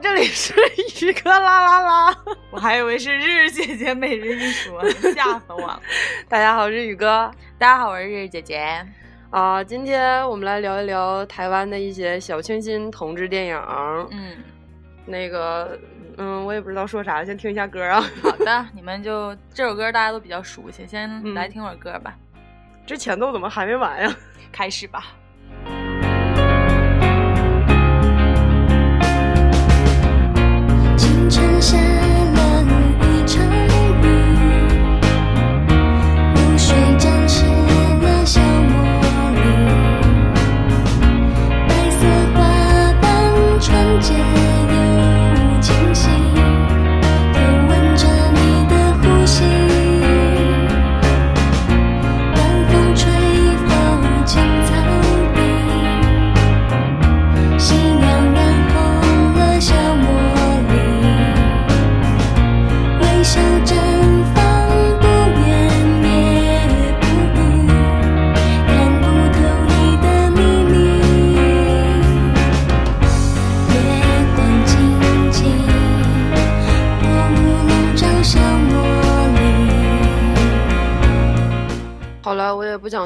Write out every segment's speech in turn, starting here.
这里是宇哥啦啦啦，我还以为是日日姐姐每日一说，吓死我了。大家好，我是宇哥。大家好，我是日日姐姐。啊，今天我们来聊一聊台湾的一些小清新同志电影。嗯，那个，嗯，我也不知道说啥，先听一下歌啊。好的，你们就这首歌大家都比较熟悉，先来听会儿歌吧。这前奏怎么还没完呀？开始吧。不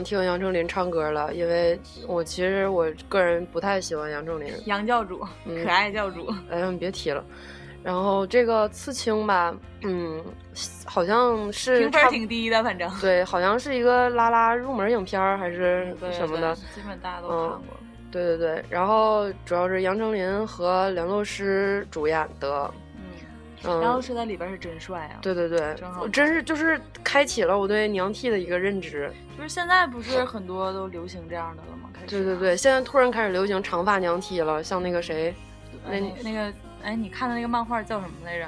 想听杨丞琳唱歌了，因为我其实我个人不太喜欢杨丞琳。杨教主，可爱教主。哎呀，你别提了。然后这个刺青吧，嗯，好像是评分挺低的，反正对，好像是一个拉拉入门影片还是什么的，基本大家都看过。对对对，然后主要是杨丞琳和梁洛施主演的。然后是在里边是真帅啊！对对对，真是就是开启了我对娘 T 的一个认知。就是现在不是很多都流行这样的了吗？开始。对对对，现在突然开始流行长发娘 T 了，像那个谁，那那个哎，你看的那个漫画叫什么来着？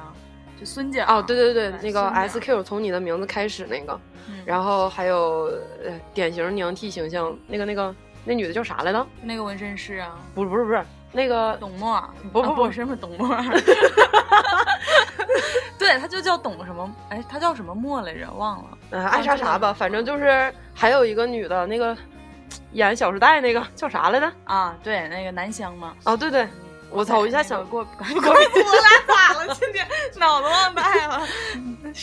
就孙姐。哦，对对对，那个 S Q 从你的名字开始那个，然后还有呃典型娘 T 形象，那个那个那女的叫啥来着？那个纹身师啊？不是不是不是。那个董默，不不不，什么董默？对，他就叫董什么？哎，他叫什么默来着？忘了。嗯，爱啥啥吧，反正就是还有一个女的，那个演《小时代》那个叫啥来着？啊，对，那个南湘嘛。哦，对对，我操，我一下想过过，我俩咋了？今天脑子忘带了。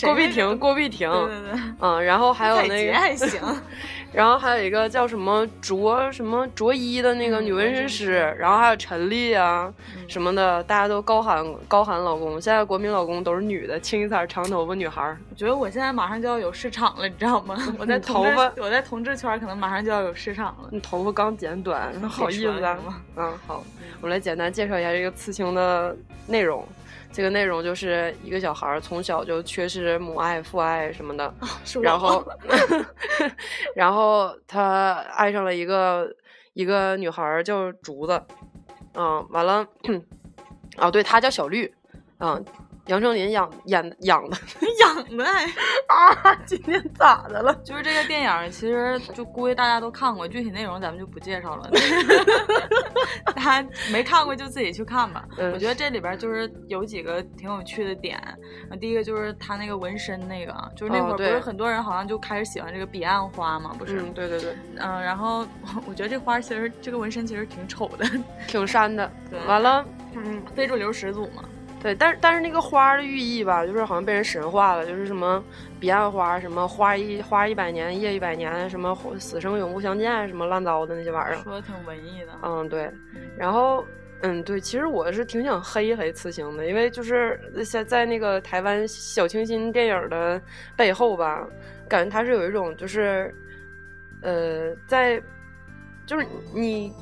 郭碧婷，郭碧婷。对对对。嗯，然后还有那个还行。然后还有一个叫什么卓什么卓一的那个女纹身师，然后还有陈丽啊什么的，大家都高喊高喊老公。现在国民老公都是女的，清一色长头发女孩。我觉得我现在马上就要有市场了，你知道吗？我在头发，我在同志圈可能马上就要有市场了。你头发刚剪短，好意思啊？嗯，好，我来简单介绍一下这个刺青的内容。这个内容就是一个小孩从小就缺失母爱、父爱什么的，然后，然后他爱上了一个一个女孩叫竹子，嗯，完了，哦，对，他叫小绿，嗯。杨丞琳养演养的 养的 啊！今天咋的了？就是这个电影，其实就估计大家都看过，具体内容咱们就不介绍了。大家没看过就自己去看吧。我觉得这里边就是有几个挺有趣的点。第一个就是他那个纹身，那个就是那会儿不是很多人好像就开始喜欢这个彼岸花嘛？不是？对对对。嗯，然后我觉得这花其实这个纹身其实挺丑的，挺山的。完了，嗯，非主流始祖嘛。对，但是但是那个花的寓意吧，就是好像被人神化了，就是什么彼岸花，什么花一花一百年，叶一百年，什么死生永不相见，什么烂糟的那些玩意儿。说的挺文艺的。嗯，对。然后，嗯，对，其实我是挺想黑一黑刺青的，因为就是在在那个台湾小清新电影的背后吧，感觉它是有一种就是，呃，在，就是你。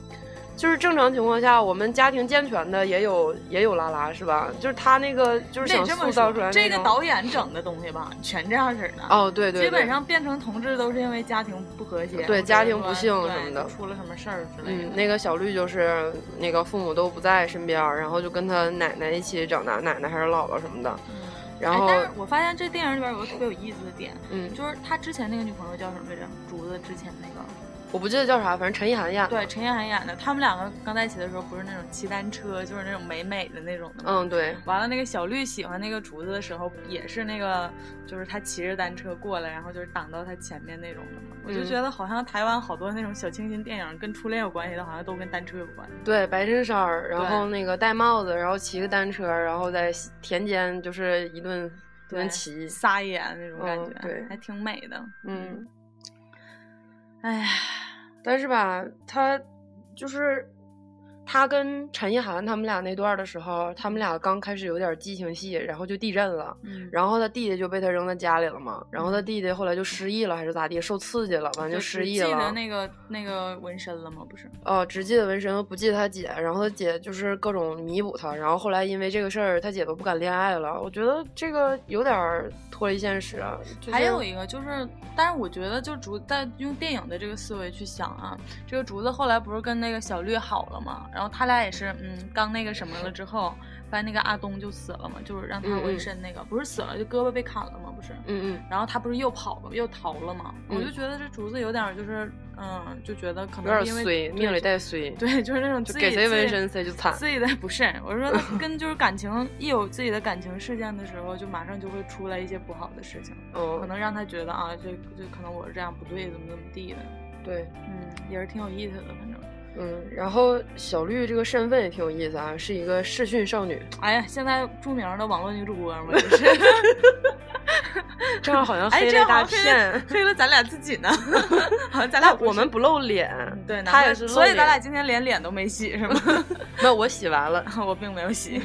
就是正常情况下，我们家庭健全的也有也有拉拉是吧？就是他那个就是想塑造出来这个导演整的东西吧，全这样式的。哦，对对。基本上变成同志都是因为家庭不和谐，对家庭不幸什么的，出了什么事儿之类的。嗯，那个小绿就是那个父母都不在身边，然后就跟他奶奶一起长大，奶奶还是姥姥什么的。嗯。然后，但是我发现这电影里边有个特别有意思的点，嗯，就是他之前那个女朋友叫什么来着？竹子之前那个。我不记得叫啥，反正陈意涵演的。对，陈意涵演的。他们两个刚在一起的时候，不是那种骑单车，就是那种美美的那种的。嗯，对。完了，那个小绿喜欢那个竹子的时候，也是那个，就是他骑着单车过来，然后就是挡到他前面那种的嘛。我就觉得好像台湾好多那种小清新电影跟初恋有关系的，好像都跟单车有关。对，白衬衫，然后那个戴帽子，然后骑个单车，然后在田间就是一顿一顿骑，撒野那种感觉，对，还挺美的。嗯。哎呀。但是吧，他就是他跟陈意涵他们俩那段的时候，他们俩刚开始有点激情戏，然后就地震了，然后他弟弟就被他扔在家里了嘛，然后他弟弟后来就失忆了还是咋地，受刺激了，完就失忆了。记得那个那个纹身了吗？不是？哦，只记得纹身，不记得他姐。然后他姐就是各种弥补他，然后后来因为这个事儿，他姐都不敢恋爱了。我觉得这个有点脱离现实啊。还有一个就是。但是我觉得，就竹在用电影的这个思维去想啊，这个竹子后来不是跟那个小绿好了吗？然后他俩也是，嗯，刚那个什么了之后。发现那个阿东就死了嘛，就是让他纹身那个，不是死了，就胳膊被砍了嘛，不是？嗯嗯。然后他不是又跑了，又逃了嘛？我就觉得这竹子有点就是，嗯，就觉得可能因为衰，命里带衰。对，就是那种自己给谁纹身谁就惨。自己的不是，我说他 跟就是感情一有自己的感情事件的时候，就马上就会出来一些不好的事情，哦可能让他觉得啊，这这可能我是这样不对，怎么怎么地的。对，嗯，也是挺有意思的，反正。嗯，然后小绿这个身份也挺有意思啊，是一个视讯少女。哎呀，现在著名的网络女主播嘛，就 是。这样好像黑了大片，黑了咱俩自己呢。好像咱俩我们不露脸，对，他也是，所以咱俩今天连脸都没洗是吗？那我洗完了，我并没有洗。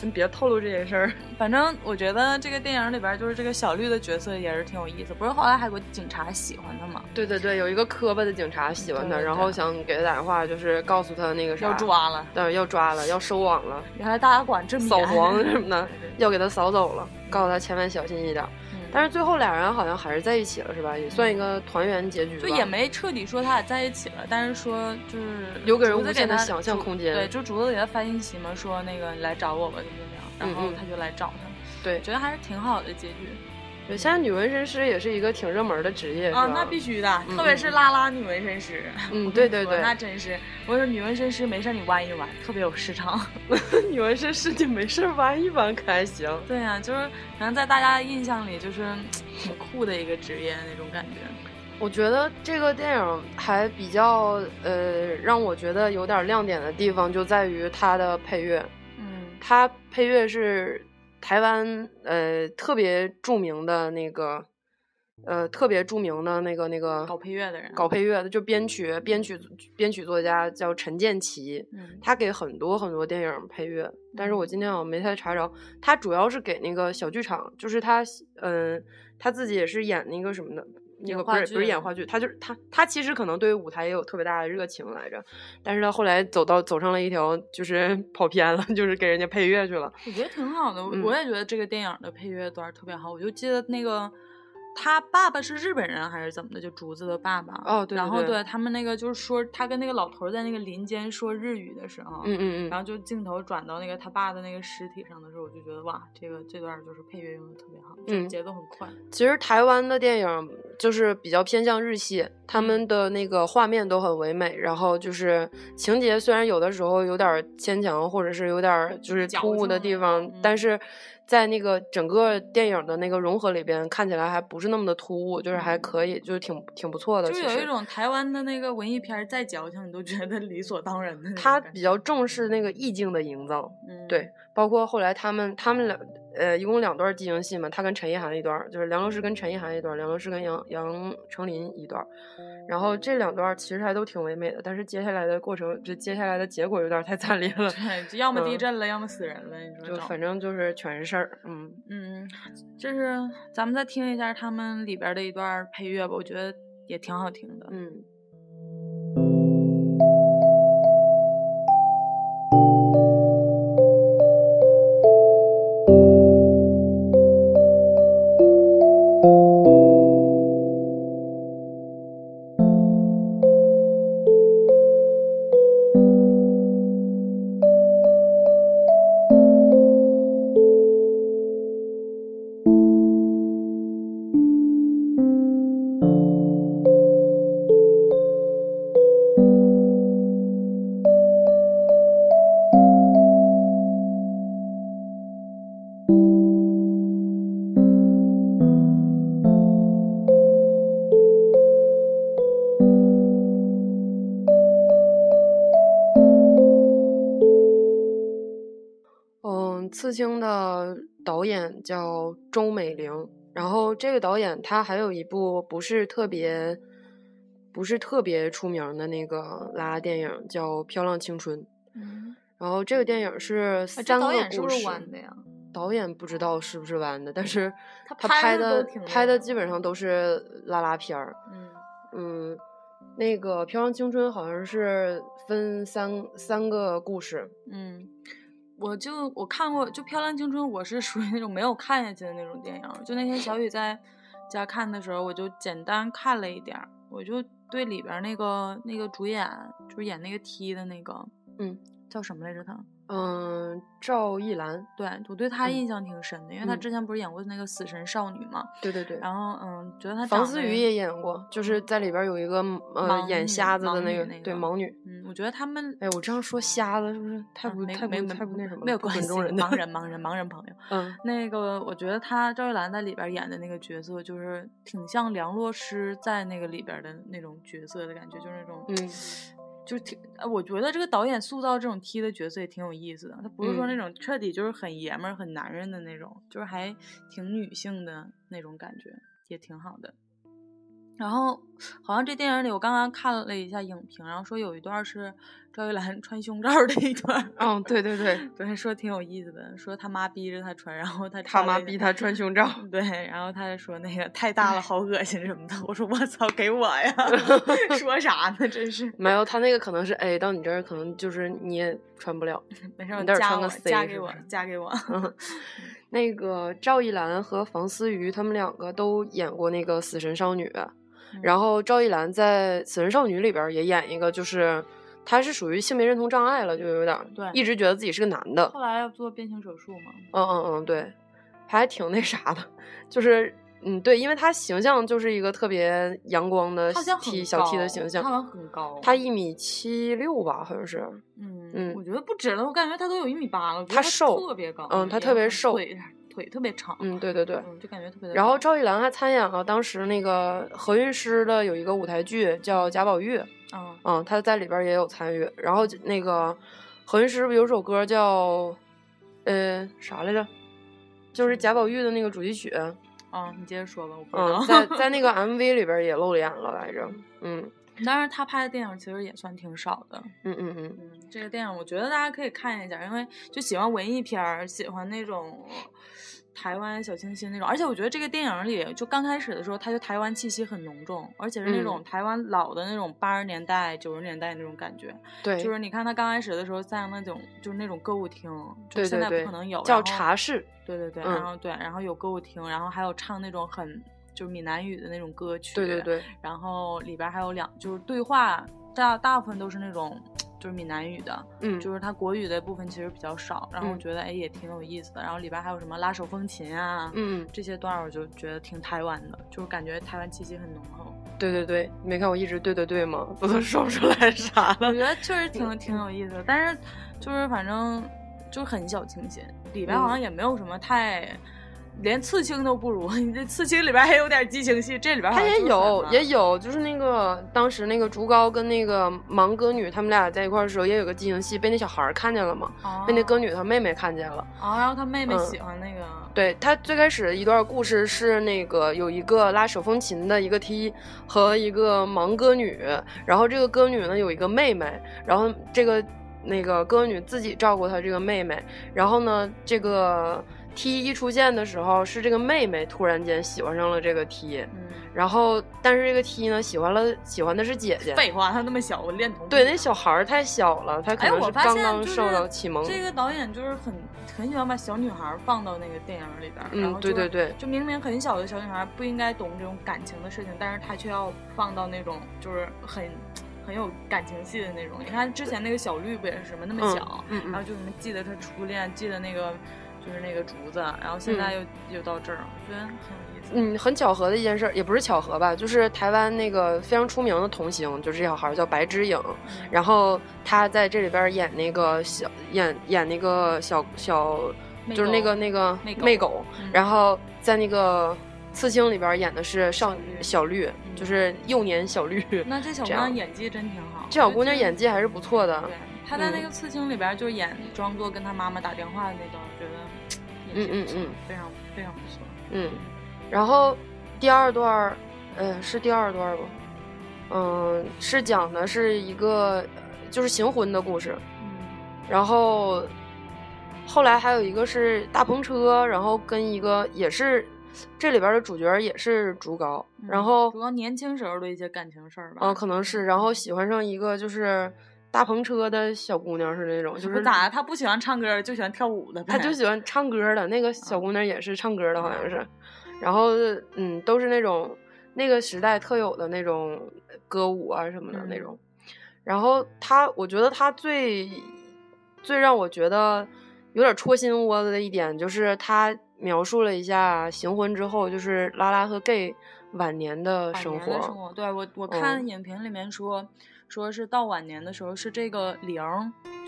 你别透露这件事儿。反正我觉得这个电影里边就是这个小绿的角色也是挺有意思。不是后来还有个警察喜欢他吗？对对对，有一个磕巴的警察喜欢他，然后想给他打电话，就是告诉他那个啥要抓了，对，要抓了，要收网了。原来大家管这么扫黄什么的，要给他扫走了，告诉他千万小心一点。但是最后俩人好像还是在一起了，是吧？也算一个团圆结局。就也没彻底说他俩在一起了，但是说就是留给人无限的想象空间。对，就竹子给他发信息嘛，说那个你来找我吧，怎么怎么样，然后他就来找他。对，觉得还是挺好的结局。对，现在女纹身师也是一个挺热门的职业啊，那必须的，特别是拉拉女纹身师。嗯，对对对，那真是，我说女纹身师没事你弯一弯，特别有市场。女纹身师你没事弯一弯可还行？对呀，就是可能在大家的印象里，就是 挺酷的一个职业那种感觉。我觉得这个电影还比较呃，让我觉得有点亮点的地方就在于它的配乐。嗯，它配乐是。台湾呃特别著名的那个，呃特别著名的那个那个搞配乐的人，搞配乐的就编曲编曲编曲作家叫陈建奇，他给很多很多电影配乐，但是我今天好像没太查着，他主要是给那个小剧场，就是他嗯他自己也是演那个什么的。那个不是不是演话剧，他就是他他其实可能对舞台也有特别大的热情来着，但是他后来走到走上了一条就是 跑偏了，就是给人家配乐去了。我觉得挺好的，我也觉得这个电影的配乐段特别好。我就记得那个。他爸爸是日本人还是怎么的？就竹子的爸爸。哦，对。然后对他们那个就是说，他跟那个老头在那个林间说日语的时候，嗯嗯嗯。然后就镜头转到那个他爸的那个尸体上的时候，我就觉得哇，这个这段就是配乐用的特别好，嗯，节奏很快。其实台湾的电影就是比较偏向日系，他们的那个画面都很唯美，然后就是情节虽然有的时候有点牵强，或者是有点就是突兀的地方，但是。在那个整个电影的那个融合里边，看起来还不是那么的突兀，就是还可以，就是挺挺不错的。就有一种台湾的那个文艺片再矫情，你都觉得理所当然的。他比较重视那个意境的营造，对，包括后来他们他们两。呃，一共两段激情戏嘛，他跟陈意涵一段，就是梁洛施跟陈意涵一段，梁洛施跟杨杨丞琳一段，然后这两段其实还都挺唯美的，但是接下来的过程，这接下来的结果有点太惨烈了，对，要么地震了，要么死人了，你说就反正就是全是事儿，嗯嗯，就是咱们再听一下他们里边的一段配乐吧，我觉得也挺好听的，嗯。青的导演叫周美玲，然后这个导演他还有一部不是特别不是特别出名的那个拉拉电影叫《漂亮青春》。嗯，然后这个电影是三个故事。导演不知道是不是弯的，但是 他拍的拍的基本上都是拉拉片儿。嗯嗯，那个《漂亮青春》好像是分三三个故事。嗯，我就我看过，就《漂亮青春》，我是属于那种没有看下去的那种电影。就那天小雨在家看的时候，我就简单看了一点儿，我就对里边那个那个主演，就是演那个 T 的那个，嗯，叫什么来着？他。嗯，赵艺兰，对我对她印象挺深的，因为她之前不是演过那个《死神少女》嘛。对对对。然后，嗯，觉得她房思雨也演过，就是在里边有一个呃演瞎子的那个，对盲女。嗯，我觉得他们，哎，我这样说瞎子是不是太不太不太不那什么？没有关系，盲人盲人盲人朋友。嗯，那个我觉得她赵艺兰在里边演的那个角色，就是挺像梁洛施在那个里边的那种角色的感觉，就是那种嗯。就挺，我觉得这个导演塑造这种 T 的角色也挺有意思的。他不是说那种彻底就是很爷们儿、很男人的那种，就是还挺女性的那种感觉，也挺好的。然后好像这电影里，我刚刚看了一下影评，然后说有一段是赵一兰 穿胸罩的一段。嗯，对对对，对，说挺有意思的，说他妈逼着他穿，然后他他妈逼他穿胸罩。对，然后他就说那个太大了，好恶心什么的。我说我操，给我呀！说啥呢？真是没有，他那个可能是 A，到你这儿可能就是你也穿不了。没事，你得穿个 C，加给我，加给我。那个赵一兰和房思瑜他们两个都演过那个《死神少女》。然后赵一兰在《死神少女》里边也演一个，就是她是属于性别认同障碍了，就有点对，一直觉得自己是个男的。后来要做变性手术嘛？嗯嗯嗯，对，还挺那啥的，就是嗯对，因为她形象就是一个特别阳光的 T 小 T 的形象，她好像很高，她一米七六吧，好像是。嗯嗯，我觉得不止了，我感觉她都有一米八了。她瘦，特别高，嗯，她特别瘦。腿特别长，嗯，对对对，就感觉特别。然后赵一兰还参演了当时那个何韵诗的有一个舞台剧叫《贾宝玉》，嗯嗯，她在里边也有参与。然后那个何韵诗不有首歌叫呃啥来着？就是贾宝玉的那个主题曲。嗯，你接着说吧，我嗯，在 在那个 MV 里边也露脸了来着，嗯。当然他拍的电影其实也算挺少的，嗯嗯嗯嗯，这个电影我觉得大家可以看一下，因为就喜欢文艺片儿，喜欢那种。台湾小清新那种，而且我觉得这个电影里就刚开始的时候，它就台湾气息很浓重，而且是那种台湾老的那种八十年代、九十年代那种感觉。对，就是你看他刚开始的时候在那种就是那种歌舞厅，就现在不可能有叫茶室。对对对，然后对，然后有歌舞厅，然后还有唱那种很就是闽南语的那种歌曲。对对对，然后里边还有两就是对话，大大部分都是那种。就是闽南语的，嗯，就是它国语的部分其实比较少，然后我觉得哎也挺有意思的，然后里边还有什么拉手风琴啊，嗯，这些段我就觉得挺台湾的，就是感觉台湾气息很浓厚。对对对，你没看我一直对对对吗？我都说不出来啥了。我觉得确实挺挺有意思的，但是就是反正就很小清新，里边好像也没有什么太。连刺青都不如，你这刺青里边还有点激情戏，这里边他也有也有，就是那个当时那个竹高跟那个盲歌女他们俩在一块的时候，也有个激情戏，被那小孩看见了嘛，被那歌女她妹妹看见了。啊，然后她妹妹喜欢那个。对他最开始的一段故事是那个有一个拉手风琴的一个 T 和一个盲歌女，然后这个歌女呢有一个妹妹，然后这个那个歌女自己照顾她这个妹妹，然后呢这个。T 一出现的时候，是这个妹妹突然间喜欢上了这个 T，然后但是这个 T 呢，喜欢了喜欢的是姐姐。废话，她那么小，我恋童。对，那小孩儿太小了，他可能是刚刚受到启蒙。这个导演就是很很喜欢把小女孩放到那个电影里边，嗯，对对对，就明明很小的小女孩不应该懂这种感情的事情，但是他却要放到那种就是很很有感情戏的那种。你看之前那个小绿不也是什么那么小，然后就什么记得他初恋，记得那个。就是那个竹子，然后现在又又到这儿，我觉得很有意思。嗯，很巧合的一件事，也不是巧合吧，就是台湾那个非常出名的童星，就是这小孩叫白之影，然后他在这里边演那个小演演那个小小，就是那个那个媚狗，然后在那个刺青里边演的是少小绿，就是幼年小绿。那这小姑娘演技真挺好，这小姑娘演技还是不错的。对，她在那个刺青里边就演装作跟她妈妈打电话的那段。嗯嗯嗯，非常非常不错。嗯，然后第二段，嗯，是第二段吧？嗯，是讲的是一个就是行婚的故事。嗯，然后后来还有一个是大篷车，然后跟一个也是这里边的主角也是竹高，然后竹高年轻时候的一些感情事儿吧。嗯，可能是，然后喜欢上一个就是。大篷车的小姑娘是那种，就是咋？她不喜欢唱歌，就喜欢跳舞的。她就喜欢唱歌的，那个小姑娘也是唱歌的，好像是。然后，嗯，都是那种那个时代特有的那种歌舞啊什么的那种。然后她，我觉得她最最让我觉得有点戳心窝子的一点，就是她描述了一下行婚之后，就是拉拉和 gay 晚年的生活。对我，我看影评里面说。说是到晚年的时候，是这个玲，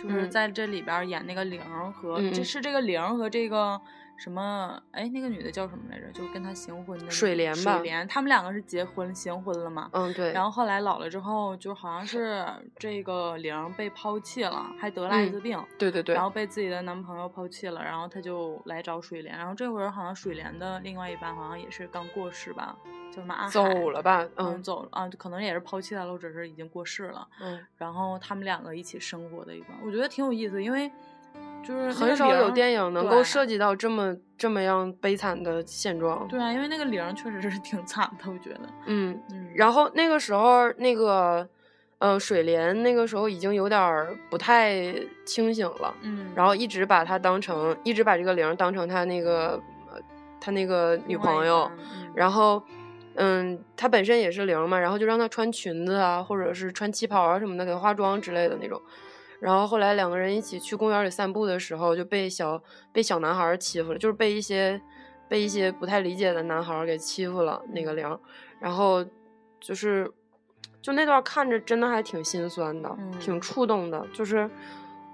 就是在这里边演那个玲和这是这个玲和这个什么哎，那个女的叫什么来着？就是跟他行婚的水莲吧？水莲，他们两个是结婚行婚了嘛？嗯，对。然后后来老了之后，就好像是这个玲被抛弃了，还得了艾滋病。对对对。然后被自己的男朋友抛弃了，然后他就来找水莲。然后这会儿好像水莲的另外一半好像也是刚过世吧？叫什么阿走了吧？嗯，走了啊，可能也是抛弃他了，或者是已经过世了。嗯，然后他们两个一起生活的一段，我觉得挺有意思，因为就是很少有电影能够涉及到这么这么样悲惨的现状。对啊，因为那个玲确实是挺惨的，我觉得。嗯嗯。然后那个时候，那个呃水莲那个时候已经有点不太清醒了。嗯。然后一直把他当成，一直把这个玲当成他那个他那个女朋友，然后。嗯，她本身也是零嘛，然后就让她穿裙子啊，或者是穿旗袍啊什么的，给她化妆之类的那种。然后后来两个人一起去公园里散步的时候，就被小被小男孩欺负了，就是被一些被一些不太理解的男孩给欺负了那个玲。然后就是就那段看着真的还挺心酸的，挺触动的，就是。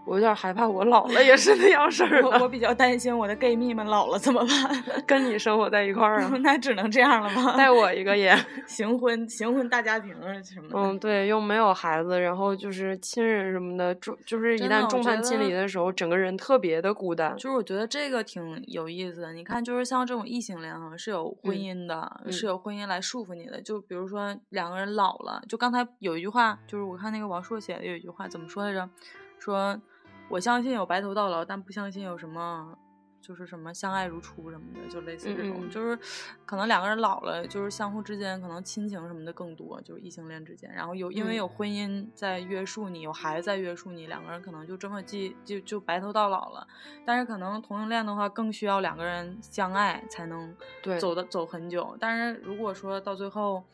我有点害怕，我老了也是那样式儿。我比较担心我的 gay 蜜们老了怎么办？跟你生活在一块儿啊？那只能这样了吗？带我一个也 行婚，行婚大家庭什么的。嗯，对，又没有孩子，然后就是亲人什么的，重就是一旦众叛亲离的时候，整个人特别的孤单。就是我觉得这个挺有意思的。你看，就是像这种异性恋哈，是有婚姻的，是有婚姻来束缚你的。就比如说两个人老了，就刚才有一句话，就是我看那个王朔写的有一句话，怎么说来着？说。我相信有白头到老，但不相信有什么。就是什么相爱如初什么的，就类似这种，就是可能两个人老了，就是相互之间可能亲情什么的更多，就是异性恋之间，然后有因为有婚姻在约束你，有孩子在约束你，两个人可能就这么记就就白头到老了。但是可能同性恋的话，更需要两个人相爱才能走的走很久。但是如果说到最后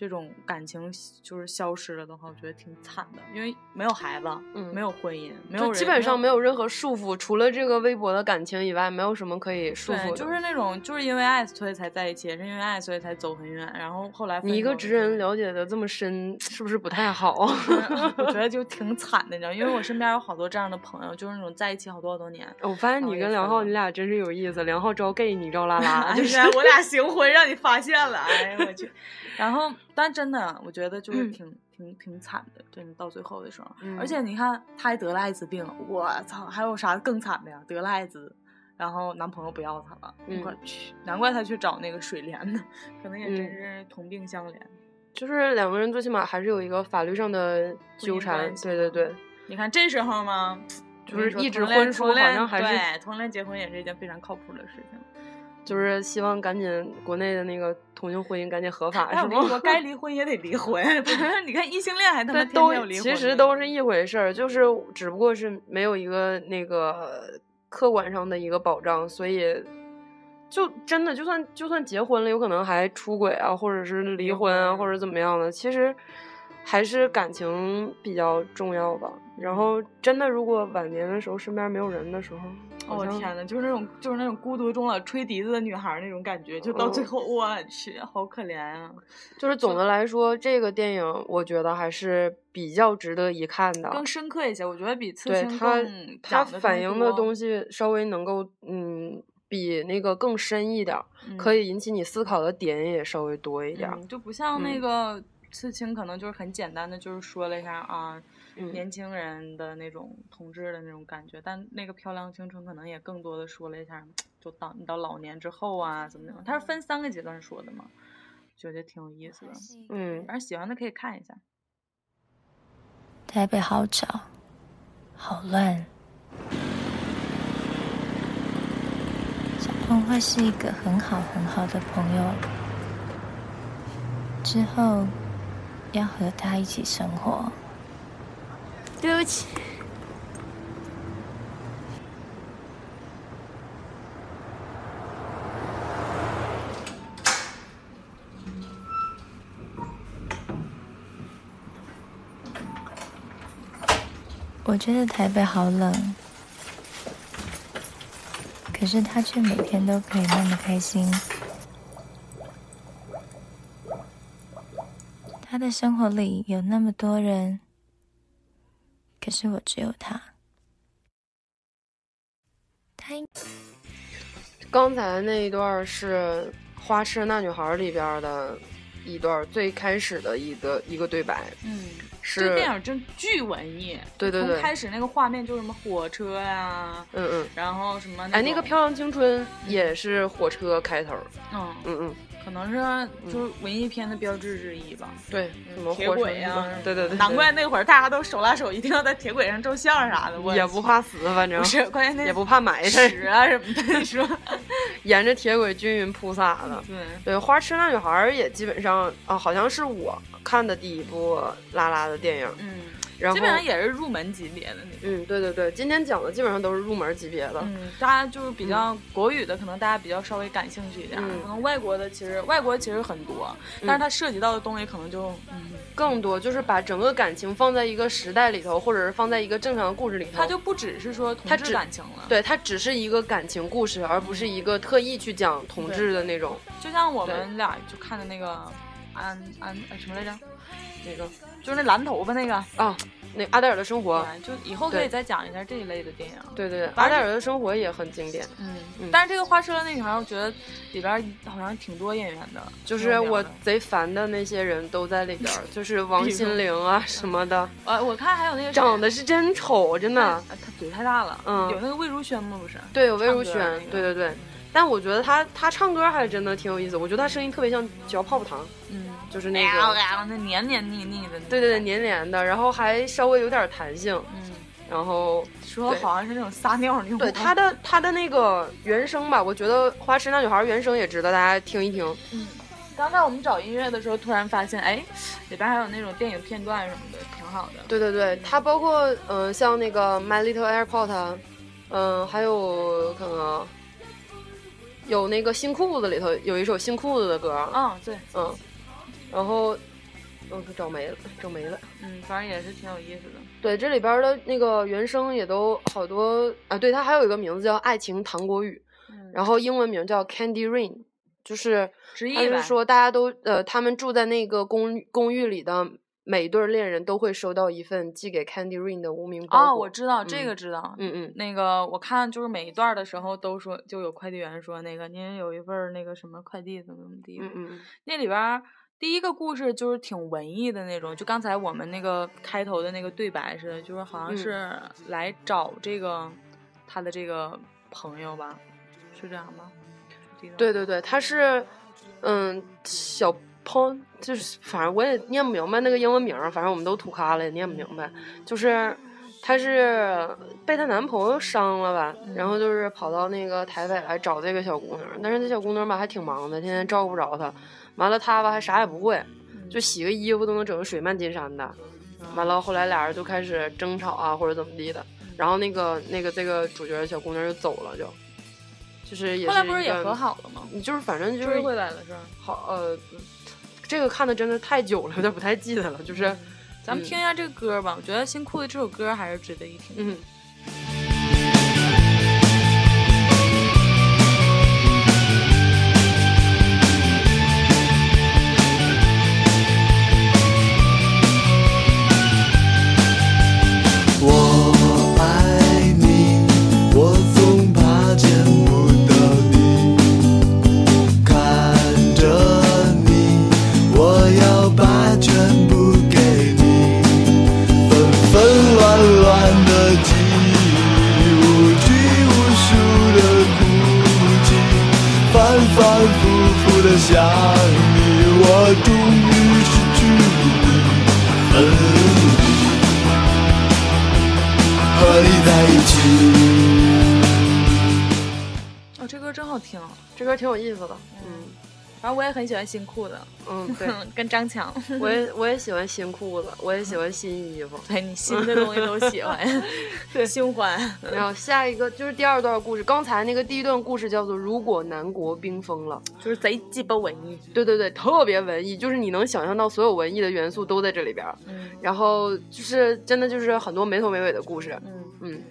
这种感情就是消失了的话，我觉得挺惨的，因为没有孩子，嗯，没有婚姻，没有基本上没有任何束缚，除了这个微博的感情以外。没有什么可以束缚的，就是那种就是因为爱所以才在一起，是因为爱所以才走很远，然后后来你一个直人了解的这么深，是不是不太好？我觉得就挺惨的，你知道，因为我身边有好多这样的朋友，就是那种在一起好多好多年。我发现你跟梁浩，你俩真是有意思，梁浩招 gay，你招拉拉，就是我俩行婚让你发现了，哎呀我去！然后但真的，我觉得就是挺挺挺惨的，真的到最后的时候，而且你看他还得了艾滋病，我操，还有啥更惨的呀？得了艾滋。然后男朋友不要她了，我去，难怪她去找那个水莲呢，可能也真是同病相怜。就是两个人最起码还是有一个法律上的纠缠，对对对。你看这时候吗？就是一纸婚书，好像还是对同恋结婚也是一件非常靠谱的事情。就是希望赶紧国内的那个同性婚姻赶紧合法，是吗？说该离婚也得离婚，你看异性恋还他妈都离婚，其实都是一回事儿，就是只不过是没有一个那个。客观上的一个保障，所以就真的就算就算结婚了，有可能还出轨啊，或者是离婚啊，或者怎么样的，其实还是感情比较重要吧。然后真的，如果晚年的时候身边没有人的时候，哦天呐，就是那种就是那种孤独终老吹笛子的女孩那种感觉，就到最后，我去，好可怜啊！就是总的来说，这个电影我觉得还是比较值得一看的，更深刻一些。我觉得比刺青它它反映的东西稍微能够嗯，比那个更深一点，可以引起你思考的点也稍微多一点，就不像那个。刺青可能就是很简单的，就是说了一下啊，年轻人的那种同志的那种感觉。但那个漂亮青春可能也更多的说了一下，就到你到老年之后啊，怎么怎么，它是分三个阶段说的嘛，觉得挺有意思的。嗯，反正喜欢的可以看一下。台北好吵，好乱。小鹏会是一个很好很好的朋友，之后要和他一起生活。对不起。我觉得台北好冷。可是他却每天都可以那么开心。的生活里有那么多人，可是我只有他。他刚才那一段是《花痴那女孩》里边的一段最开始的一个一个对白。嗯。这电影真巨文艺，对对对，从开始那个画面就是什么火车呀，嗯嗯，然后什么，哎，那个《漂亮青春》也是火车开头，嗯嗯嗯。可能是就是文艺片的标志之一吧。对，什么铁轨呀？对对对。难怪那会儿大家都手拉手，一定要在铁轨上照相啥的。也不怕死，反正。不是，关键那也不怕埋屎啊什么的。你说，沿着铁轨均匀铺洒的。对对，《花痴那女孩》也基本上啊，好像是我看的第一部拉拉的电影。嗯。基本上也是入门级别的那种。嗯，对对对，今天讲的基本上都是入门级别的。嗯，大家就是比较国语的，可能大家比较稍微感兴趣一点。可能外国的其实外国其实很多，但是它涉及到的东西可能就嗯更多，就是把整个感情放在一个时代里头，或者是放在一个正常的故事里头。它就不只是说同志感情了，对，它只是一个感情故事，而不是一个特意去讲同志的那种。就像我们俩就看的那个安安什么来着？那个就是那蓝头发那个啊。那阿黛尔的生活，就以后可以再讲一下这一类的电影。对对，阿黛尔的生活也很经典。嗯，但是这个花车那女孩，我觉得里边好像挺多演员的，就是我贼烦的那些人都在里边，就是王心凌啊 什么的。呃，我看还有那个长得是真丑，真的。他嘴太大了。嗯，有那个魏如萱吗？不是。对，有魏如萱。对对对。但我觉得他他唱歌还真的挺有意思，我觉得他声音特别像嚼泡泡糖，嗯，就是那个那黏黏腻腻的，对对对，黏黏的，然后还稍微有点弹性，嗯，然后说好像是那种撒尿那种，对他的他的那个原声吧，我觉得《花痴那女孩》原声也值得大家听一听。嗯，刚才我们找音乐的时候，突然发现，哎，里边还有那种电影片段什么的，挺好的。对对对，它包括嗯，像那个《My Little Airport》，嗯，还有看看。有那个新裤子里头有一首新裤子的歌，嗯，对，嗯，然后，嗯，找没了，找没了，嗯，反正也是挺有意思的。对，这里边的那个原声也都好多啊，对，它还有一个名字叫《爱情糖果雨》，然后英文名叫《Candy Rain》，就是他是说大家都呃，他们住在那个公公寓里的。每对恋人都会收到一份寄给 Candy Rain 的无名包裹。哦，我知道这个，知道。嗯嗯，那个我看就是每一段的时候都说，就有快递员说那个您有一份那个什么快递怎么怎么地。嗯嗯。那里边第一个故事就是挺文艺的那种，就刚才我们那个开头的那个对白似的，就是好像是来找这个他的这个朋友吧，是这样吗？对对对，他是嗯小。Pon 就是，反正我也念不明白那个英文名反正我们都土咖了，也念不明白。就是，她是被她男朋友伤了吧，然后就是跑到那个台北来找这个小姑娘，但是那小姑娘吧还挺忙的，天天照顾不着她。完了，他吧还啥也不会，就洗个衣服都能整个水漫金山的。完了，后来俩人就开始争吵啊，或者怎么地的。然后那个那个这个主角的小姑娘就走了，就就是也后来不是也和好了吗？你就是反正就是追回来了是吧？好呃。这个看的真的太久了，有点不太记得了。就是，咱们听一下这个歌吧。我觉得新裤子这首歌还是值得一听。嗯。反复复的想你，我终于失去你，分离，和你在一起。哦，这歌真好听，这歌挺有意思的，嗯。反正我也很喜欢新裤子，嗯，对，跟张强，我也我也喜欢新裤子，我也喜欢新衣服，对你新的东西都喜欢，对，新欢。然后下一个就是第二段故事，刚才那个第一段故事叫做“如果南国冰封了”，就是贼鸡巴文艺，对对对，特别文艺，就是你能想象到所有文艺的元素都在这里边，嗯，然后就是真的就是很多没头没尾的故事，嗯。嗯。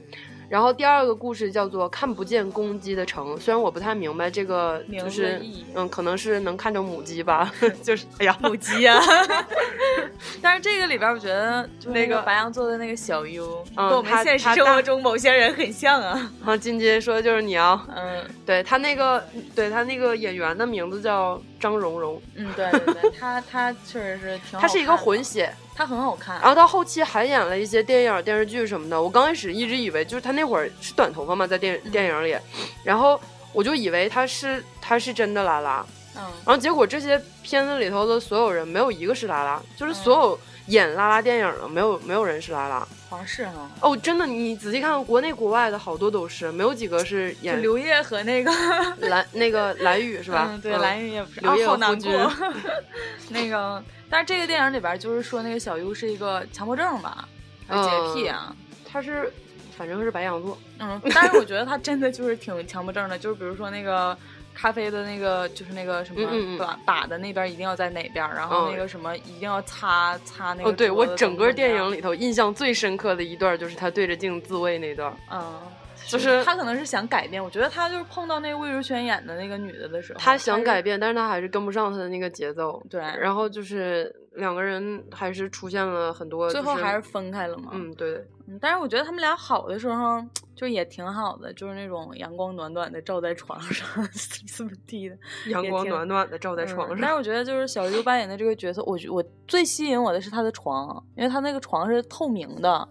然后第二个故事叫做《看不见公鸡的城》，虽然我不太明白这个，就是嗯，可能是能看着母鸡吧，就是哎呀，母鸡呀。但是这个里边，我觉得那个白羊座的那个小优，跟我们现实生活中某些人很像啊。然后金金说的就是你啊，嗯，对他那个，对他那个演员的名字叫张荣荣，嗯，对对对，他他确实是挺，他是一个混血。他很好看，然后他后期还演了一些电影、电视剧什么的。我刚开始一直以为就是他那会儿是短头发嘛，在电电影里，然后我就以为他是他是真的拉拉，嗯，然后结果这些片子里头的所有人没有一个是拉拉，就是所有演拉拉电影的没有没有人是拉拉，好像是哈。哦，真的，你仔细看，国内国外的好多都是，没有几个是演刘烨和那个 蓝那个蓝宇是吧？对，蓝宇也不是，刘烨好难过，那个。但是这个电影里边就是说那个小优是一个强迫症吧，还是洁癖啊？他是，反正是白羊座。嗯，但是我觉得他真的就是挺强迫症的，就是比如说那个咖啡的那个，就是那个什么打打的那边一定要在哪边，然后那个什么一定要擦擦那个。哦，对我整个电影里头印象最深刻的一段就是他对着镜自慰那段。嗯。就是他可能是想改变，我觉得他就是碰到那个魏如萱演的那个女的的时候，他想改变，但是他还是跟不上他的那个节奏。对，然后就是两个人还是出现了很多，最后还是分开了嘛。嗯，对。嗯，但是我觉得他们俩好的时候就也挺好的，就是那种阳光暖暖的照在床上，怎么地的阳光暖暖的照在床上。但是我觉得就是小优扮演的这个角色，我我最吸引我的是他的床，因为他那个床是透明的。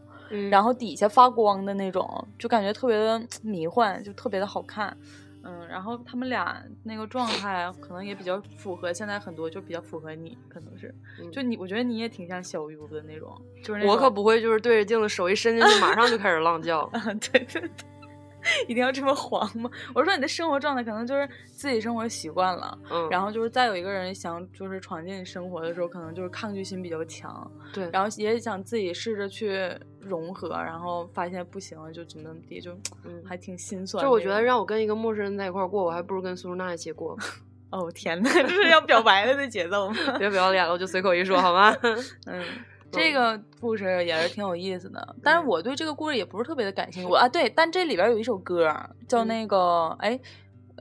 然后底下发光的那种，就感觉特别的迷幻，就特别的好看。嗯，然后他们俩那个状态可能也比较符合现在很多，就比较符合你，可能是。就你，我觉得你也挺像小优的那种，就是我可不会，就是对着镜子手一伸进去，马上就开始浪叫。对 对对。一定要这么黄吗？我说你的生活状态可能就是自己生活习惯了，嗯，然后就是再有一个人想就是闯进你生活的时候，可能就是抗拒心比较强，对，然后也想自己试着去融合，然后发现不行了，就怎么怎么地，就嗯，还挺心酸。就我觉得让我跟一个陌生人在一块过，我还不如跟苏苏娜一起过。哦天哪，这是要表白了的节奏吗？别不要脸了，我就随口一说好吗？嗯。这个故事也是挺有意思的，但是我对这个故事也不是特别的感兴趣。啊，对，但这里边有一首歌叫那个，哎，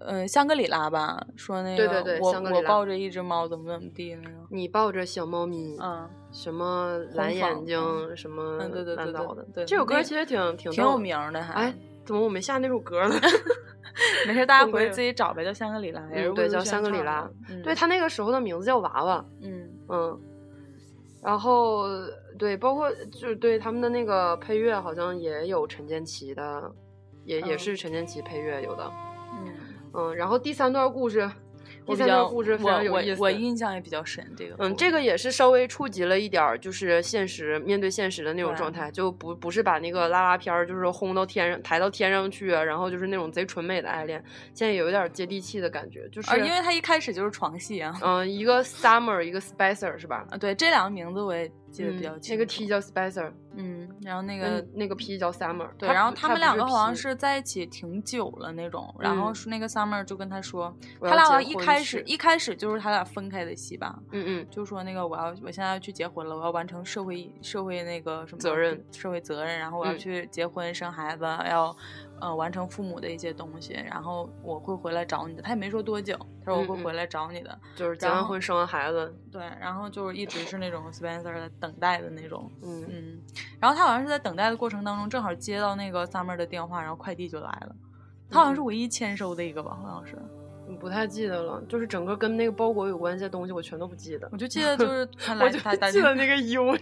嗯，香格里拉吧，说那个，对对对，我我抱着一只猫，怎么怎么地那个，你抱着小猫咪，嗯，什么蓝眼睛，什么，对对对对对，这首歌其实挺挺挺有名的，还，哎，怎么我没下那首歌呢？没事，大家回去自己找呗，叫香格里拉，对，叫香格里拉，对他那个时候的名字叫娃娃，嗯。嗯。然后对，包括就是对他们的那个配乐，好像也有陈建奇的，也也是陈建奇配乐有的，嗯嗯。然后第三段故事。第三段故事非常有意思，我印象也比较深。这个，嗯，这个也是稍微触及了一点儿，就是现实面对现实的那种状态，就不不是把那个拉拉片儿就是轰到天上抬到天上去，然后就是那种贼纯美的爱恋，现在有一点接地气的感觉，就是，因为他一开始就是床戏啊，嗯，一个 Summer，一个 Spicer 是吧？啊，对，这两个名字我也。记得比较清，那个 T 叫 Spencer，嗯，然后那个那个 P 叫 Summer，对，然后他们两个好像是在一起挺久了那种，然后那个 Summer 就跟他说，他俩好像一开始一开始就是他俩分开的戏吧，嗯嗯，就说那个我要我现在要去结婚了，我要完成社会社会那个什么责任社会责任，然后我要去结婚生孩子要。呃，完成父母的一些东西，然后我会回来找你的。他也没说多久，他说我会回来找你的，就是结完婚生完孩子。对，然后就是一直是那种 Spencer 在等待的那种。嗯嗯。然后他好像是在等待的过程当中，正好接到那个 Summer 的电话，然后快递就来了。他好像是唯一签收的一个吧，好像是。不太记得了，就是整个跟那个包裹有关系的东西，我全都不记得。我就 记得就是他来，我就记得那个 U，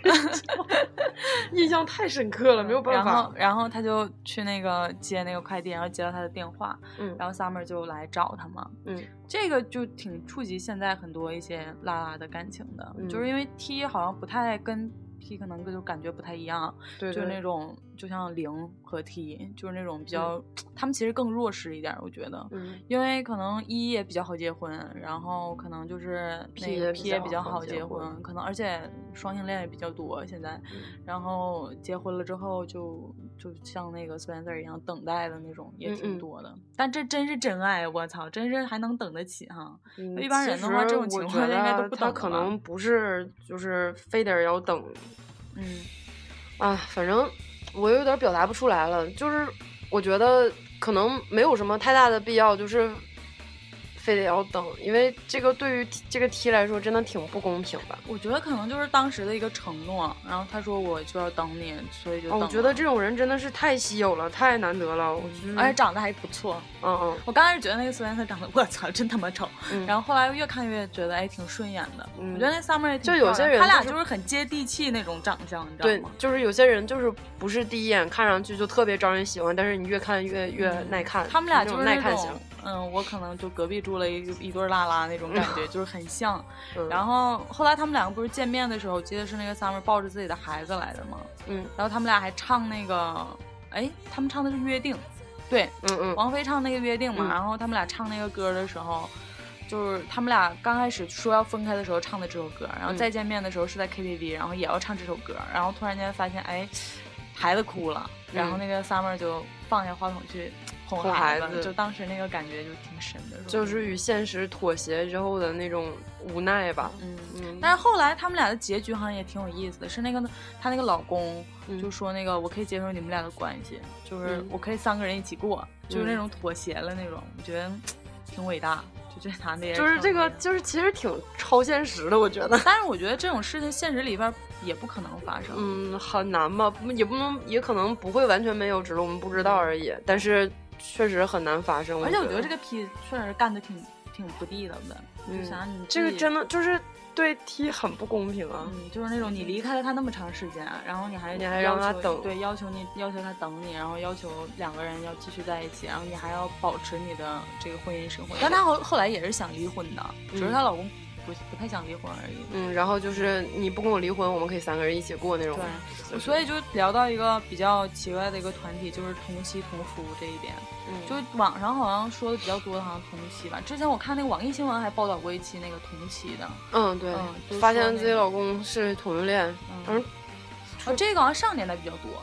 印象太深刻了，没有办法。然后，然后他就去那个接那个快递，然后接到他的电话，嗯，然后 Summer 就来找他嘛，嗯，这个就挺触及现在很多一些拉拉的感情的，就是因为 T 好像不太跟。T 可能就感觉不太一样，就是那种就像零和 T，就是那种比较，他们其实更弱势一点，我觉得，因为可能一也比较好结婚，然后可能就是那个 P 也比较好结婚，可能而且双性恋也比较多现在，然后结婚了之后就就像那个 Spencer 一样等待的那种也挺多的，但这真是真爱，我操，真是还能等得起哈？一般人的话，这种情况应该都不等。他可能不是就是非得要等。嗯，啊，反正我有点表达不出来了，就是我觉得可能没有什么太大的必要，就是。非得要等，因为这个对于这个 T 来说真的挺不公平吧。我觉得可能就是当时的一个承诺，然后他说我就要等你，所以就。我觉得这种人真的是太稀有了，太难得了。而且长得还不错。嗯嗯。我刚开始觉得那个苏颜色长得，我操，真他妈丑。然后后来越看越觉得哎挺顺眼的。我觉得那 Summer 就有些人，他俩就是很接地气那种长相，你知道吗？对，就是有些人就是不是第一眼看上去就特别招人喜欢，但是你越看越越耐看。他们俩就是耐看型。嗯，我可能就隔壁住了一一对拉拉那种感觉，就是很像。然后后来他们两个不是见面的时候，我记得是那个 Summer 抱着自己的孩子来的嘛？嗯。然后他们俩还唱那个，哎，他们唱的是《约定》，对，嗯嗯。王菲唱那个《约定》嘛，然后他们俩唱那个歌的时候，就是他们俩刚开始说要分开的时候唱的这首歌，然后再见面的时候是在 KTV，然后也要唱这首歌，然后突然间发现，哎，孩子哭了，然后那个 Summer 就放下话筒去。哄孩子，就当时那个感觉就挺深的，就是与现实妥协之后的那种无奈吧。嗯嗯。但是后来他们俩的结局好像也挺有意思的，是那个她那个老公就说那个我可以接受你们俩的关系，就是我可以三个人一起过，就是那种妥协了那种，我觉得挺伟大。就这男的，就是这个，就是其实挺超现实的，我觉得。但是我觉得这种事情现实里边也不可能发生。嗯，很难吧？也不能，也可能不会完全没有，只是我们不知道而已。但是。确实很难发生，而且我觉得这个 P 确实干的挺挺不地道的。就想你这个真的就是对 T 很不公平啊！嗯就是那种你离开了他那么长时间，然后你还你还让他等，对，要求你要求他等你，然后要求两个人要继续在一起，然后你还要保持你的这个婚姻生活。但她后后来也是想离婚的，只是她老公。不不太想离婚而已。嗯，然后就是你不跟我离婚，我们可以三个人一起过那种。对，所以就聊到一个比较奇怪的一个团体，就是同妻同夫这一点。嗯，就网上好像说的比较多的，好像同妻吧。之前我看那个网易新闻还报道过一期那个同妻的。嗯，对，发现自己老公是同性恋。嗯，哦这个好像上年代比较多。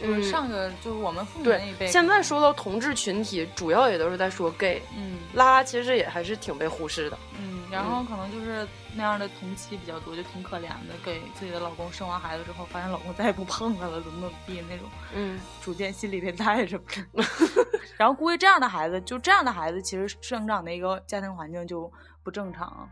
就是上个就是我们父母那一辈。现在说到同志群体，主要也都是在说 gay。嗯，拉拉其实也还是挺被忽视的。嗯，然后可能就是那样的同期比较多，就挺可怜的，给自己的老公生完孩子之后，发现老公再也不碰她了，怎么怎么地那种。嗯，逐渐心里边带着。然后估计这样的孩子，就这样的孩子，其实生长的一个家庭环境就不正常，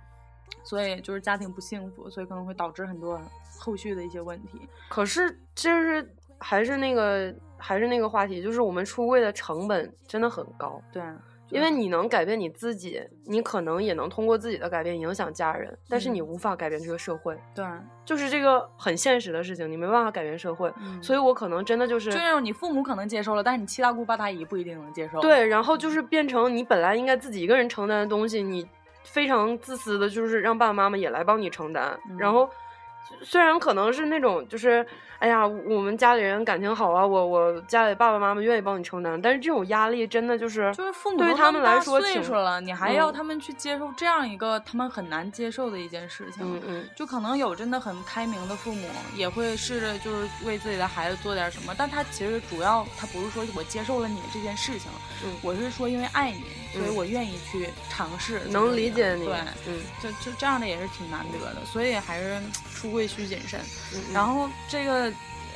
所以就是家庭不幸福，所以可能会导致很多后续的一些问题。可是就是。还是那个，还是那个话题，就是我们出柜的成本真的很高。对，因为你能改变你自己，你可能也能通过自己的改变影响家人，但是你无法改变这个社会。对，就是这个很现实的事情，你没办法改变社会。所以我可能真的就是，就那种你父母可能接受了，但是你七大姑八大姨不一定能接受。对，然后就是变成你本来应该自己一个人承担的东西，你非常自私的，就是让爸爸妈妈也来帮你承担，然后。虽然可能是那种，就是，哎呀，我们家里人感情好啊，我我家里爸爸妈妈愿意帮你承担，但是这种压力真的就是，就是父母对于他们来说，岁数了，你还要他们去接受这样一个他们很难接受的一件事情，嗯嗯，就可能有真的很开明的父母，也会试着就是为自己的孩子做点什么，但他其实主要他不是说我接受了你这件事情，嗯，我是说因为爱你，所以我愿意去尝试，能理解你，对，嗯，就就这样的也是挺难得的，所以还是出。柜需谨慎，然后这个，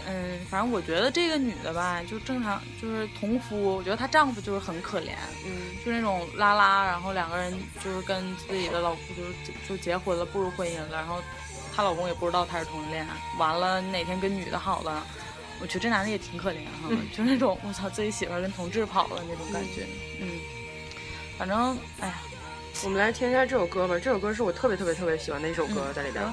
嗯，反正我觉得这个女的吧，就正常，就是同夫，我觉得她丈夫就是很可怜，嗯，就那种拉拉，然后两个人就是跟自己的老公就是就结婚了，步入婚姻了，然后她老公也不知道她是同性恋，完了哪天跟女的好了，我觉得这男的也挺可怜哈，就那种我操自己媳妇跟同志跑了那种感觉，嗯。反正哎呀，我们来听一下这首歌吧。这首歌是我特别特别特别喜欢的一首歌，在里边。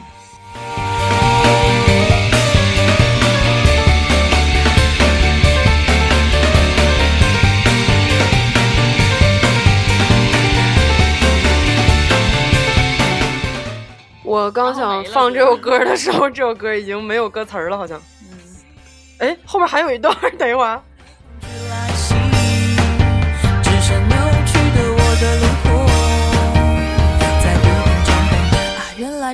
我刚想放这首歌的时候，这首歌已经没有歌词了，好像。嗯。哎，后面还有一段，等一会儿。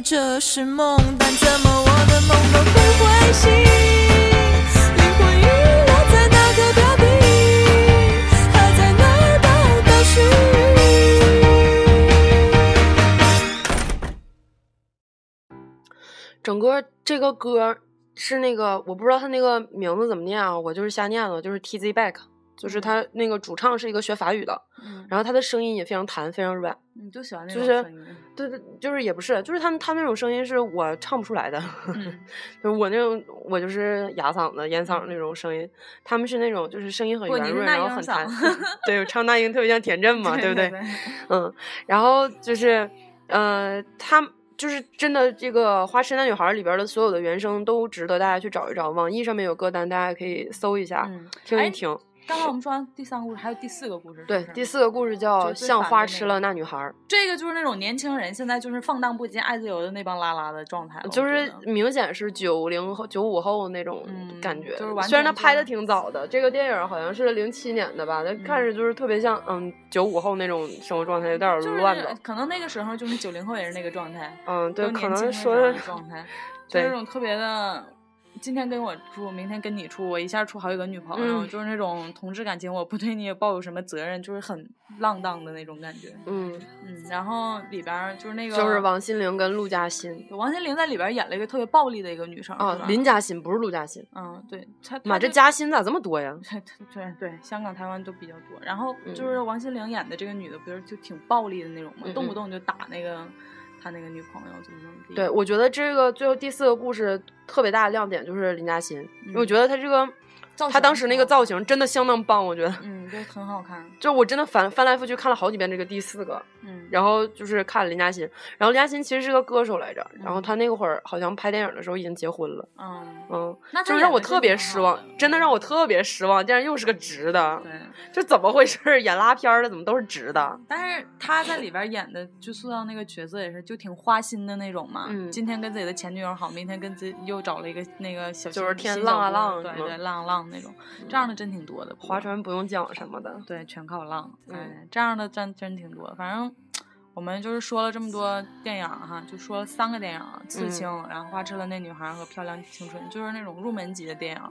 这是梦，但怎么我的梦都不会醒？灵魂遗落在那个表弟，还在那儿？报道时。整个这个歌是那个，我不知道他那个名字怎么念啊，我就是瞎念了，就是 T Z Back。就是他那个主唱是一个学法语的，然后他的声音也非常弹，非常软。你就喜欢那种声音？对对，就是也不是，就是他他那种声音是我唱不出来的，就是我那种我就是哑嗓子、烟嗓那种声音。他们是那种就是声音很圆润，然后很弹。对，唱那英特别像田震嘛，对不对？嗯，然后就是呃，他就是真的这个《花痴男女孩》里边的所有的原声都值得大家去找一找，网易上面有歌单，大家可以搜一下，听一听。刚刚我们说完第三个故事，还有第四个故事。对，第四个故事叫《像花痴了那女孩》。这个就是那种年轻人现在就是放荡不羁、爱自由的那帮拉拉的状态，就是明显是九零后、九五后那种感觉。就是虽然他拍的挺早的，这个电影好像是零七年的吧，但看着就是特别像嗯九五后那种生活状态，有点乱的。可能那个时候就是九零后也是那个状态。嗯，对，可能说的 状态，就那种特别的。今天跟我处，明天跟你处，我一下处好几个女朋友，就是那种同志感情，我不对你也抱有什么责任，就是很浪荡的那种感觉。嗯嗯，然后里边就是那个，就是王心凌跟陆嘉欣。王心凌在里边演了一个特别暴力的一个女生。啊，林嘉欣不是陆嘉欣。嗯，对，她妈这嘉欣咋这么多呀？对对，香港、台湾都比较多。然后就是王心凌演的这个女的，不是就挺暴力的那种吗？动不动就打那个。他那个女朋友怎么怎么地？对，我觉得这个最后第四个故事特别大的亮点就是林嘉欣，因为我觉得他这个。他当时那个造型真的相当棒，我觉得，嗯，就很好看。就我真的翻翻来覆去看了好几遍这个第四个，嗯，然后就是看林嘉欣，然后林嘉欣其实是个歌手来着，然后他那会儿好像拍电影的时候已经结婚了，嗯。嗯，就让我特别失望，真的让我特别失望，竟然又是个直的，对，就怎么回事？演拉片的怎么都是直的？但是他在里边演的就塑造那个角色也是就挺花心的那种嘛，嗯，今天跟自己的前女友好，明天跟自己又找了一个那个小就是天浪啊浪，对对浪浪那种，这样。的真挺多的，划船不用桨什么的，对，全靠浪。嗯，这样的真真挺多。反正我们就是说了这么多电影哈，就说了三个电影，《刺青》，然后《花痴了那女孩》和《漂亮青春》，就是那种入门级的电影。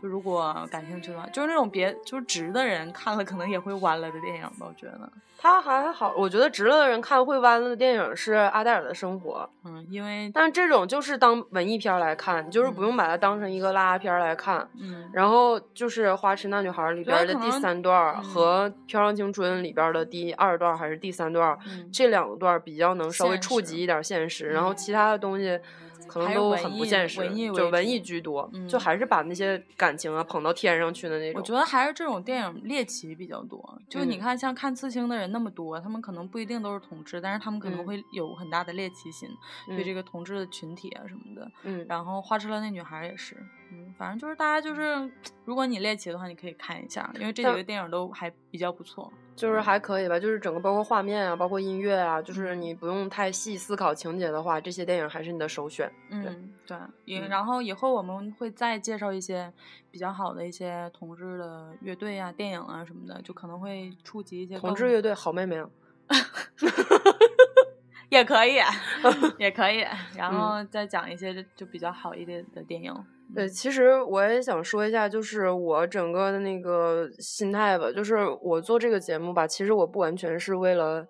就如果感兴趣的话，就是那种别就是直的人看了可能也会弯了的电影吧，我觉得。他还好，我觉得直了的人看会弯了的电影是《阿黛尔的生活》。嗯，因为但这种就是当文艺片来看，就是不用把它当成一个拉拉片来看。嗯。然后就是《花痴那女孩》里边的第三段和《漂亮青春》里边的第二段还是第三段，这两段比较能稍微触及一点现实，然后其他的东西。可能都很不现实，就文艺居多，就还是把那些感情啊捧到天上去的那种。我觉得还是这种电影猎奇比较多。就你看，像看刺青的人那么多，他们可能不一定都是同志，但是他们可能会有很大的猎奇心，对这个同志的群体啊什么的。嗯。然后花痴了那女孩也是，嗯，反正就是大家就是，如果你猎奇的话，你可以看一下，因为这几个电影都还比较不错。就是还可以吧，就是整个包括画面啊，包括音乐啊，就是你不用太细思考情节的话，这些电影还是你的首选。嗯，对。也然后以后我们会再介绍一些比较好的一些同志的乐队啊、电影啊什么的，就可能会触及一些同志乐队。好妹妹啊，也可以，也可以。然后再讲一些就比较好一点的电影。对，其实我也想说一下，就是我整个的那个心态吧，就是我做这个节目吧，其实我不完全是为了，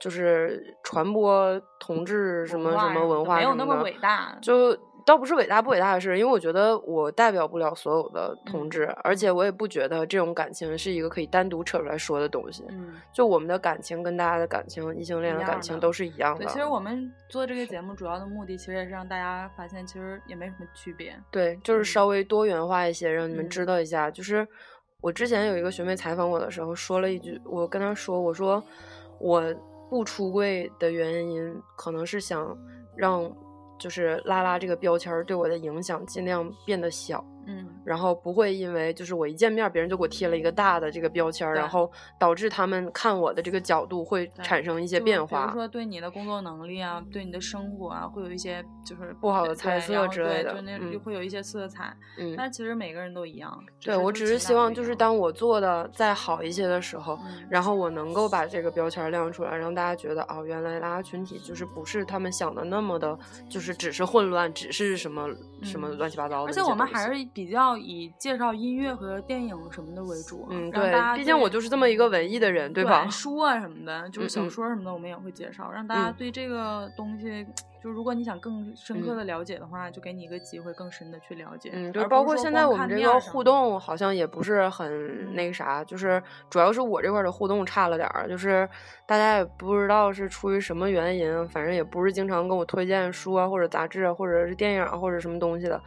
就是传播同志什么什么文化没有那么伟大，就。倒不是伟大不伟大的事，因为我觉得我代表不了所有的同志，而且我也不觉得这种感情是一个可以单独扯出来说的东西。嗯，就我们的感情跟大家的感情，异性恋的感情都是一样的。对，其实我们做这个节目主要的目的，其实也是让大家发现，其实也没什么区别。对，就是稍微多元化一些，让你们知道一下。就是我之前有一个学妹采访我的时候说了一句，我跟她说，我说我不出柜的原因，可能是想让就是拉拉这个标签对我的影响尽量变得小。嗯，然后不会因为就是我一见面，别人就给我贴了一个大的这个标签，然后导致他们看我的这个角度会产生一些变化。比如说对你的工作能力啊，对你的生活啊，会有一些就是不好的猜测之类的，就那会有一些色彩。嗯，但其实每个人都一样。对我只是希望就是当我做的再好一些的时候，然后我能够把这个标签亮出来，让大家觉得哦，原来拉拉群体就是不是他们想的那么的，就是只是混乱，只是什么什么乱七八糟的。而且我们还是比较以。介绍音乐和电影什么的为主，嗯，对，毕竟我就是这么一个文艺的人，对吧？书啊什么的，就是小说什么的，我们也会介绍，让大家对这个东西，就如果你想更深刻的了解的话，就给你一个机会，更深的去了解。嗯，对，包括现在我们这个互动好像也不是很那个啥，就是主要是我这块的互动差了点儿，就是大家也不知道是出于什么原因，反正也不是经常跟我推荐书啊或者杂志啊或者是电影或者什么东西的。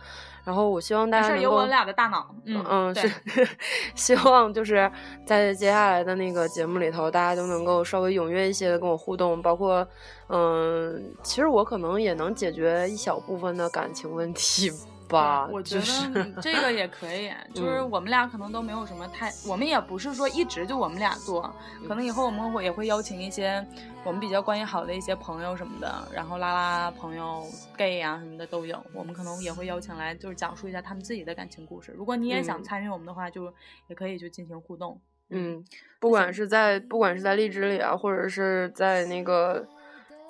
然后我希望大家能够有我俩的大脑，嗯嗯是，希望就是在接下来的那个节目里头，大家都能够稍微踊跃一些的跟我互动，包括嗯，其实我可能也能解决一小部分的感情问题。吧，我觉得这个也可以，就是我们俩可能都没有什么太，我们也不是说一直就我们俩做，可能以后我们会也会邀请一些我们比较关系好的一些朋友什么的，然后拉拉朋友 gay 啊什么的都有，我们可能也会邀请来，就是讲述一下他们自己的感情故事。如果你也想参与我们的话，就也可以就进行互动。嗯，不管是在不管是在荔枝里啊，或者是在那个。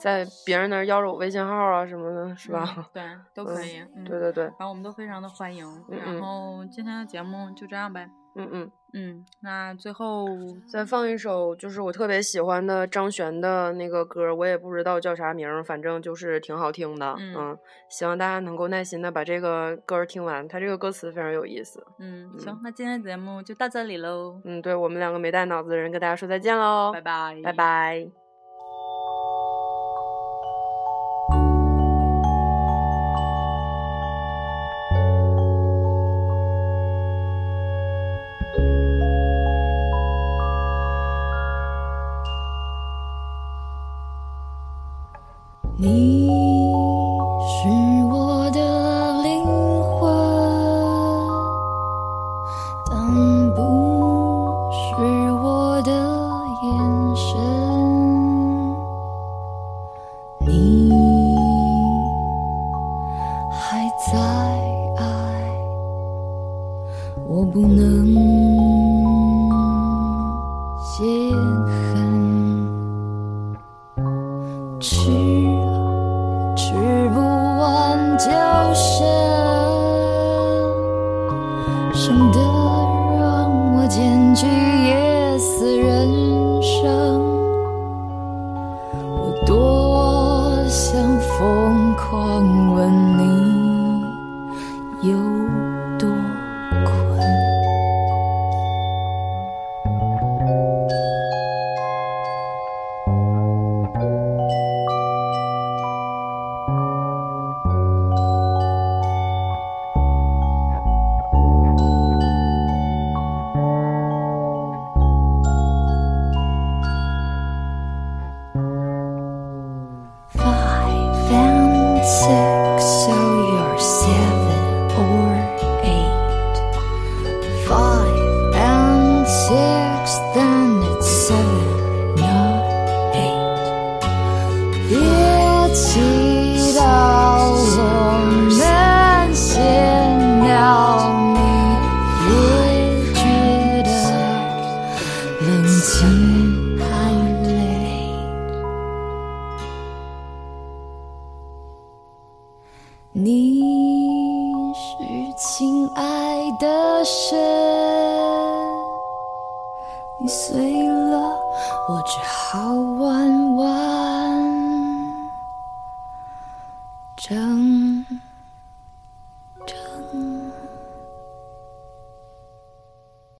在别人那儿要着我微信号啊什么的，是吧？对，都可以。对对对，然后我们都非常的欢迎。然后今天的节目就这样呗。嗯嗯嗯，那最后再放一首就是我特别喜欢的张悬的那个歌，我也不知道叫啥名，反正就是挺好听的。嗯，希望大家能够耐心的把这个歌听完，它这个歌词非常有意思。嗯，行，那今天的节目就到这里喽。嗯，对我们两个没带脑子的人跟大家说再见喽，拜拜，拜拜。疯狂吻你